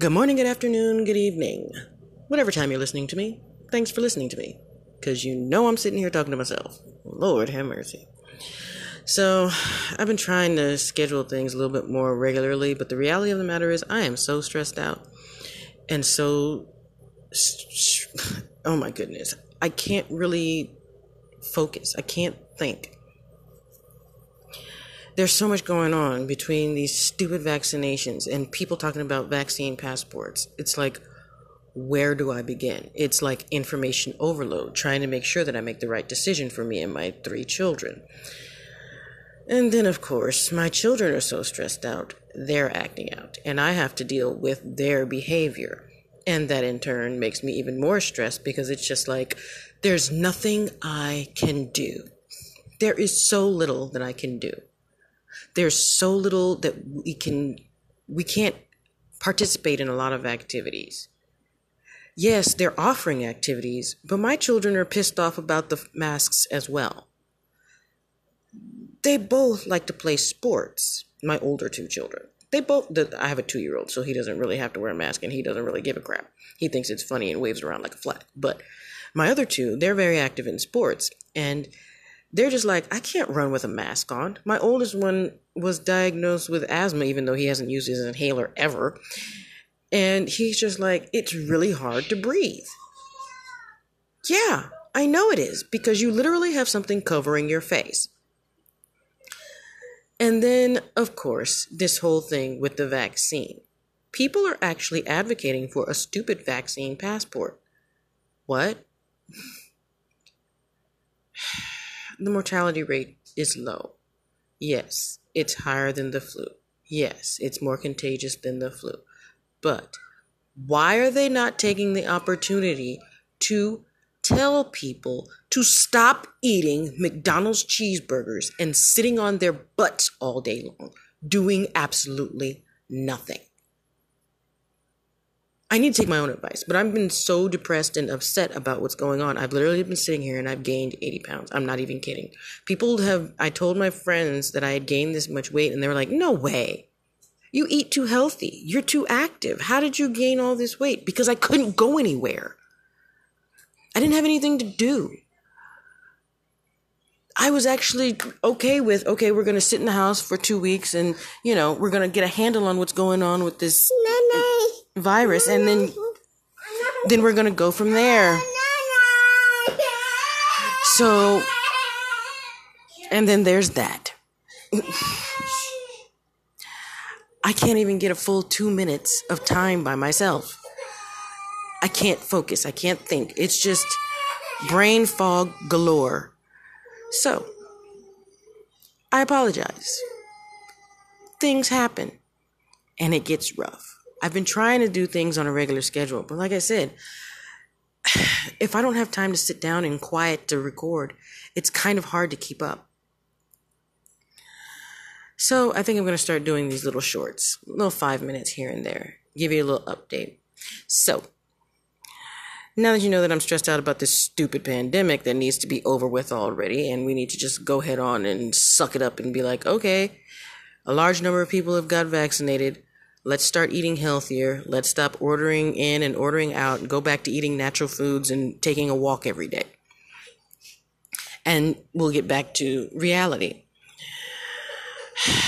Good morning, good afternoon, good evening. Whatever time you're listening to me, thanks for listening to me. Because you know I'm sitting here talking to myself. Lord have mercy. So, I've been trying to schedule things a little bit more regularly, but the reality of the matter is, I am so stressed out and so. Oh my goodness. I can't really focus. I can't think. There's so much going on between these stupid vaccinations and people talking about vaccine passports. It's like, where do I begin? It's like information overload, trying to make sure that I make the right decision for me and my three children. And then, of course, my children are so stressed out, they're acting out, and I have to deal with their behavior. And that in turn makes me even more stressed because it's just like, there's nothing I can do. There is so little that I can do. There's so little that we can, we can't participate in a lot of activities. Yes, they're offering activities, but my children are pissed off about the masks as well they both like to play sports. My older two children. They both. I have a two year old, so he doesn't really have to wear a mask, and he doesn't really give a crap. He thinks it's funny and waves around like a flag. But my other two, they're very active in sports, and they're just like, I can't run with a mask on. My oldest one was diagnosed with asthma, even though he hasn't used his inhaler ever. And he's just like, it's really hard to breathe. Yeah, I know it is, because you literally have something covering your face. And then, of course, this whole thing with the vaccine. People are actually advocating for a stupid vaccine passport. What? the mortality rate is low. Yes, it's higher than the flu. Yes, it's more contagious than the flu. But why are they not taking the opportunity to tell people to stop eating McDonald's cheeseburgers and sitting on their butts all day long, doing absolutely nothing. I need to take my own advice, but I've been so depressed and upset about what's going on. I've literally been sitting here and I've gained 80 pounds. I'm not even kidding. People have, I told my friends that I had gained this much weight, and they were like, no way. You eat too healthy. You're too active. How did you gain all this weight? Because I couldn't go anywhere. I didn't have anything to do. I was actually okay with, okay, we're going to sit in the house for two weeks and, you know, we're going to get a handle on what's going on with this virus and then, then we're to go from there. So, and then there's that. I can't even get a full two minutes of time by myself. I can't focus. I can't think. It's just brain fog galore. So, I apologize. Things happen and it gets rough. I've been trying to do things on a regular schedule, but like I said, if I don't have time to sit down and quiet to record, it's kind of hard to keep up. So I think I'm going to start doing these little shorts, little five minutes here and there, give you a little update. So, now that you know that I'm stressed out about this stupid pandemic that needs to be over with already, and we need to just go head on and suck it up and be like, okay, a large number of people have got vaccinated. Let's start eating healthier. Let's stop ordering in and ordering out and go back to eating natural foods and taking a walk every day. And we'll get back to reality.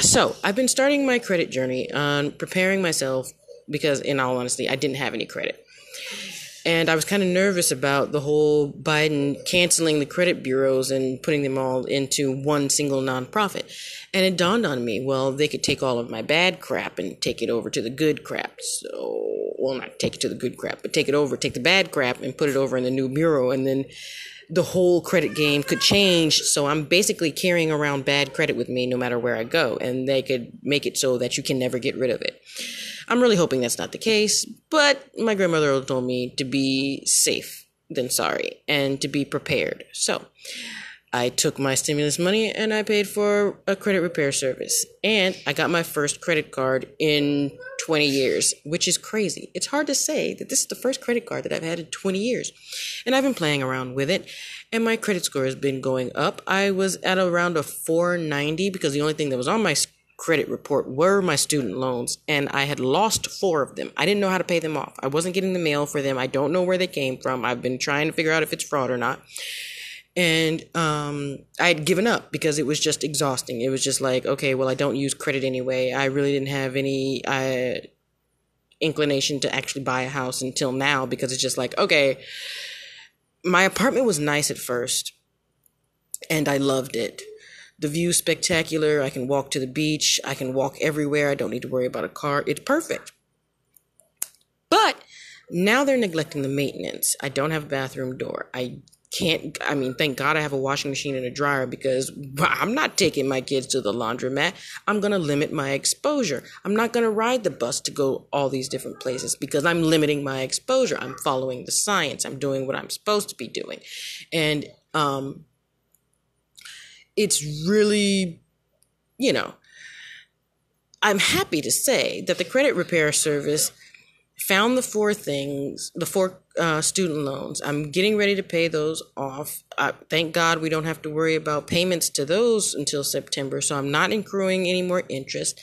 So, I've been starting my credit journey on preparing myself because, in all honesty, I didn't have any credit. And I was kind of nervous about the whole Biden canceling the credit bureaus and putting them all into one single nonprofit. And it dawned on me, well, they could take all of my bad crap and take it over to the good crap. So, well, not take it to the good crap, but take it over, take the bad crap and put it over in the new bureau. And then the whole credit game could change. So I'm basically carrying around bad credit with me no matter where I go. And they could make it so that you can never get rid of it. I'm really hoping that's not the case, but my grandmother told me to be safe than sorry and to be prepared. So I took my stimulus money and I paid for a credit repair service. And I got my first credit card in 20 years, which is crazy. It's hard to say that this is the first credit card that I've had in 20 years. And I've been playing around with it, and my credit score has been going up. I was at around a 490 because the only thing that was on my credit report were my student loans, and I had lost four of them. I didn't know how to pay them off. I wasn't getting the mail for them. I don't know where they came from. I've been trying to figure out if it's fraud or not. And um, I had given up because it was just exhausting. It was just like, okay, well, I don't use credit anyway. I really didn't have any uh, inclination to actually buy a house until now because it's just like, okay, my apartment was nice at first and I loved it. The view's spectacular. I can walk to the beach. I can walk everywhere. I don't need to worry about a car. It's perfect. But now they're neglecting the maintenance. I don't have a bathroom door. I can't i mean thank god i have a washing machine and a dryer because i'm not taking my kids to the laundromat. I'm going to limit my exposure. I'm not going to ride the bus to go all these different places because i'm limiting my exposure. I'm following the science. I'm doing what i'm supposed to be doing. And um it's really you know i'm happy to say that the credit repair service found the four things, the four uh, student loans. I'm getting ready to pay those off. Uh, thank God we don't have to worry about payments to those until September, so I'm not accruing any more interest.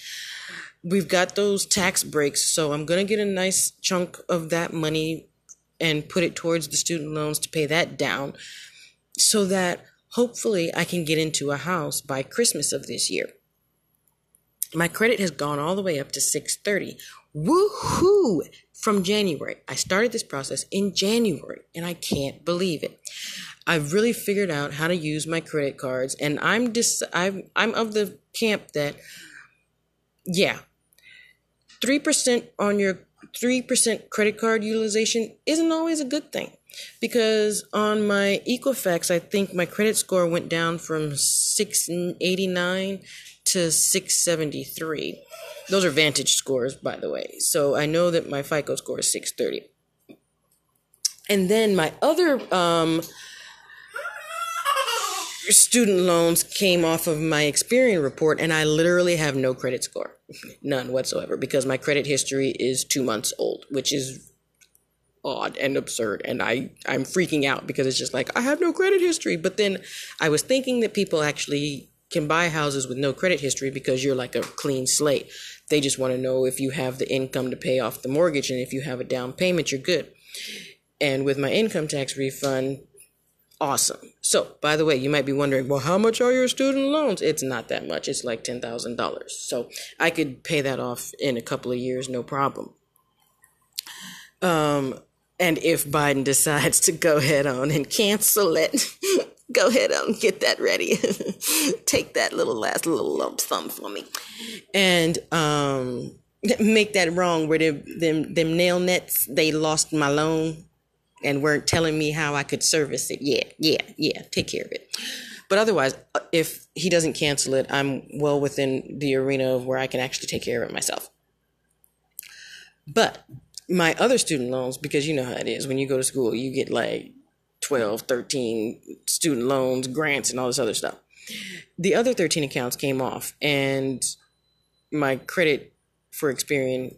We've got those tax breaks, so I'm going to get a nice chunk of that money and put it towards the student loans to pay that down so that hopefully I can get into a house by Christmas of this year. My credit has gone all the way up to 630. Woohoo! From January. I started this process in January and I can't believe it. I've really figured out how to use my credit cards and I'm dis- I'm, I'm of the camp that yeah. 3% on your 3% credit card utilization isn't always a good thing because on my Equifax, I think my credit score went down from 689 to 673. Those are Vantage scores, by the way. So I know that my FICO score is 630. And then my other um, student loans came off of my Experian report, and I literally have no credit score, none whatsoever, because my credit history is two months old, which is odd and absurd and I I'm freaking out because it's just like I have no credit history but then I was thinking that people actually can buy houses with no credit history because you're like a clean slate. They just want to know if you have the income to pay off the mortgage and if you have a down payment, you're good. And with my income tax refund, awesome. So, by the way, you might be wondering, well, how much are your student loans? It's not that much. It's like $10,000. So, I could pay that off in a couple of years, no problem. Um, and if Biden decides to go ahead on and cancel it, go ahead and get that ready. Take that little last little lump sum for me, and um, make that wrong where them them them Nelnets they lost my loan and weren't telling me how I could service it. Yeah, yeah, yeah. Take care of it. But otherwise, if he doesn't cancel it, I'm well within the arena of where I can actually take care of it myself. But my other student loans, because you know how it is when you go to school, you get like 12, 13 student loans, grants, and all this other stuff. The other 13 accounts came off, and my credit for Experian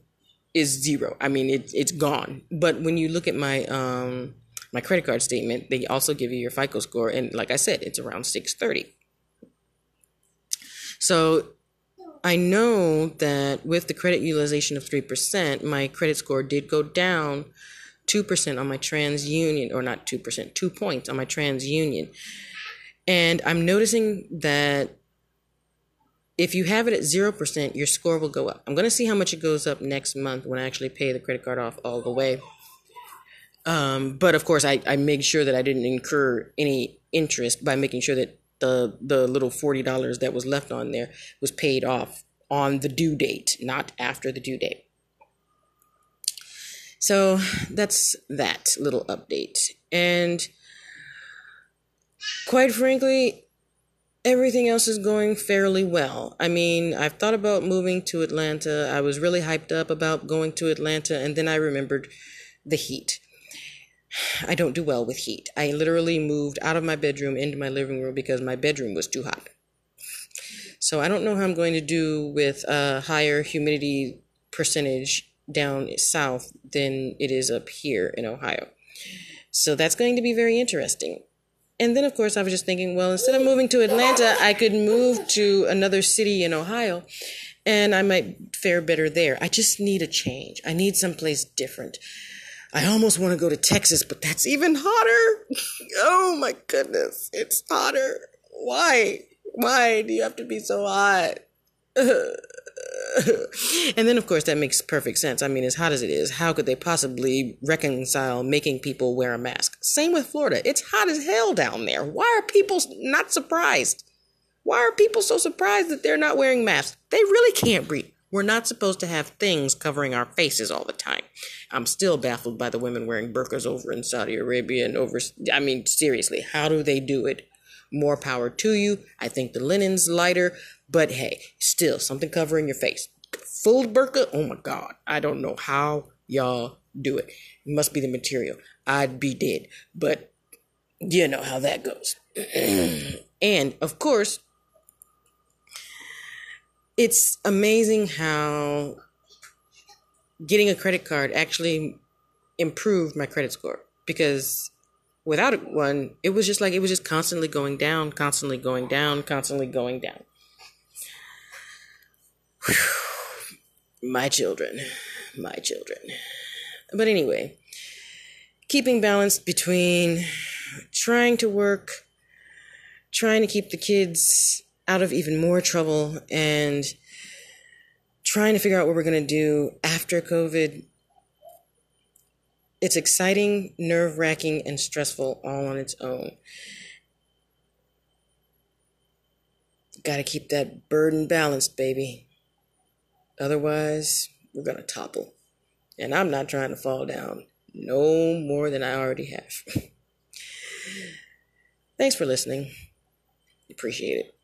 is zero. I mean, it, it's gone. But when you look at my um, my credit card statement, they also give you your FICO score, and like I said, it's around 630. So I know that with the credit utilization of 3%, my credit score did go down 2% on my TransUnion, or not 2%, two points on my TransUnion. And I'm noticing that if you have it at 0%, your score will go up. I'm going to see how much it goes up next month when I actually pay the credit card off all the way. Um, but of course, I, I make sure that I didn't incur any interest by making sure that the, the little $40 that was left on there was paid off on the due date, not after the due date. So that's that little update. And quite frankly, everything else is going fairly well. I mean, I've thought about moving to Atlanta. I was really hyped up about going to Atlanta, and then I remembered the heat. I don't do well with heat. I literally moved out of my bedroom into my living room because my bedroom was too hot. So I don't know how I'm going to do with a higher humidity percentage down south than it is up here in Ohio. So that's going to be very interesting. And then, of course, I was just thinking, well, instead of moving to Atlanta, I could move to another city in Ohio and I might fare better there. I just need a change. I need someplace different. I almost want to go to Texas, but that's even hotter. oh my goodness, it's hotter. Why? Why do you have to be so hot? and then, of course, that makes perfect sense. I mean, as hot as it is, how could they possibly reconcile making people wear a mask? Same with Florida. It's hot as hell down there. Why are people not surprised? Why are people so surprised that they're not wearing masks? They really can't breathe. We're not supposed to have things covering our faces all the time. I'm still baffled by the women wearing burqas over in Saudi Arabia and over. I mean, seriously, how do they do it? More power to you. I think the linen's lighter. But hey, still something covering your face. Full burqa? Oh my God. I don't know how y'all do it. It must be the material. I'd be dead. But you know how that goes. and of course, it's amazing how getting a credit card actually improved my credit score because without one, it was just like it was just constantly going down, constantly going down, constantly going down. My children, my children. But anyway, keeping balance between trying to work, trying to keep the kids out of even more trouble, and trying to figure out what we're going to do after COVID. It's exciting, nerve wracking, and stressful all on its own. Got to keep that burden balanced, baby. Otherwise, we're going to topple. And I'm not trying to fall down no more than I already have. Thanks for listening. Appreciate it.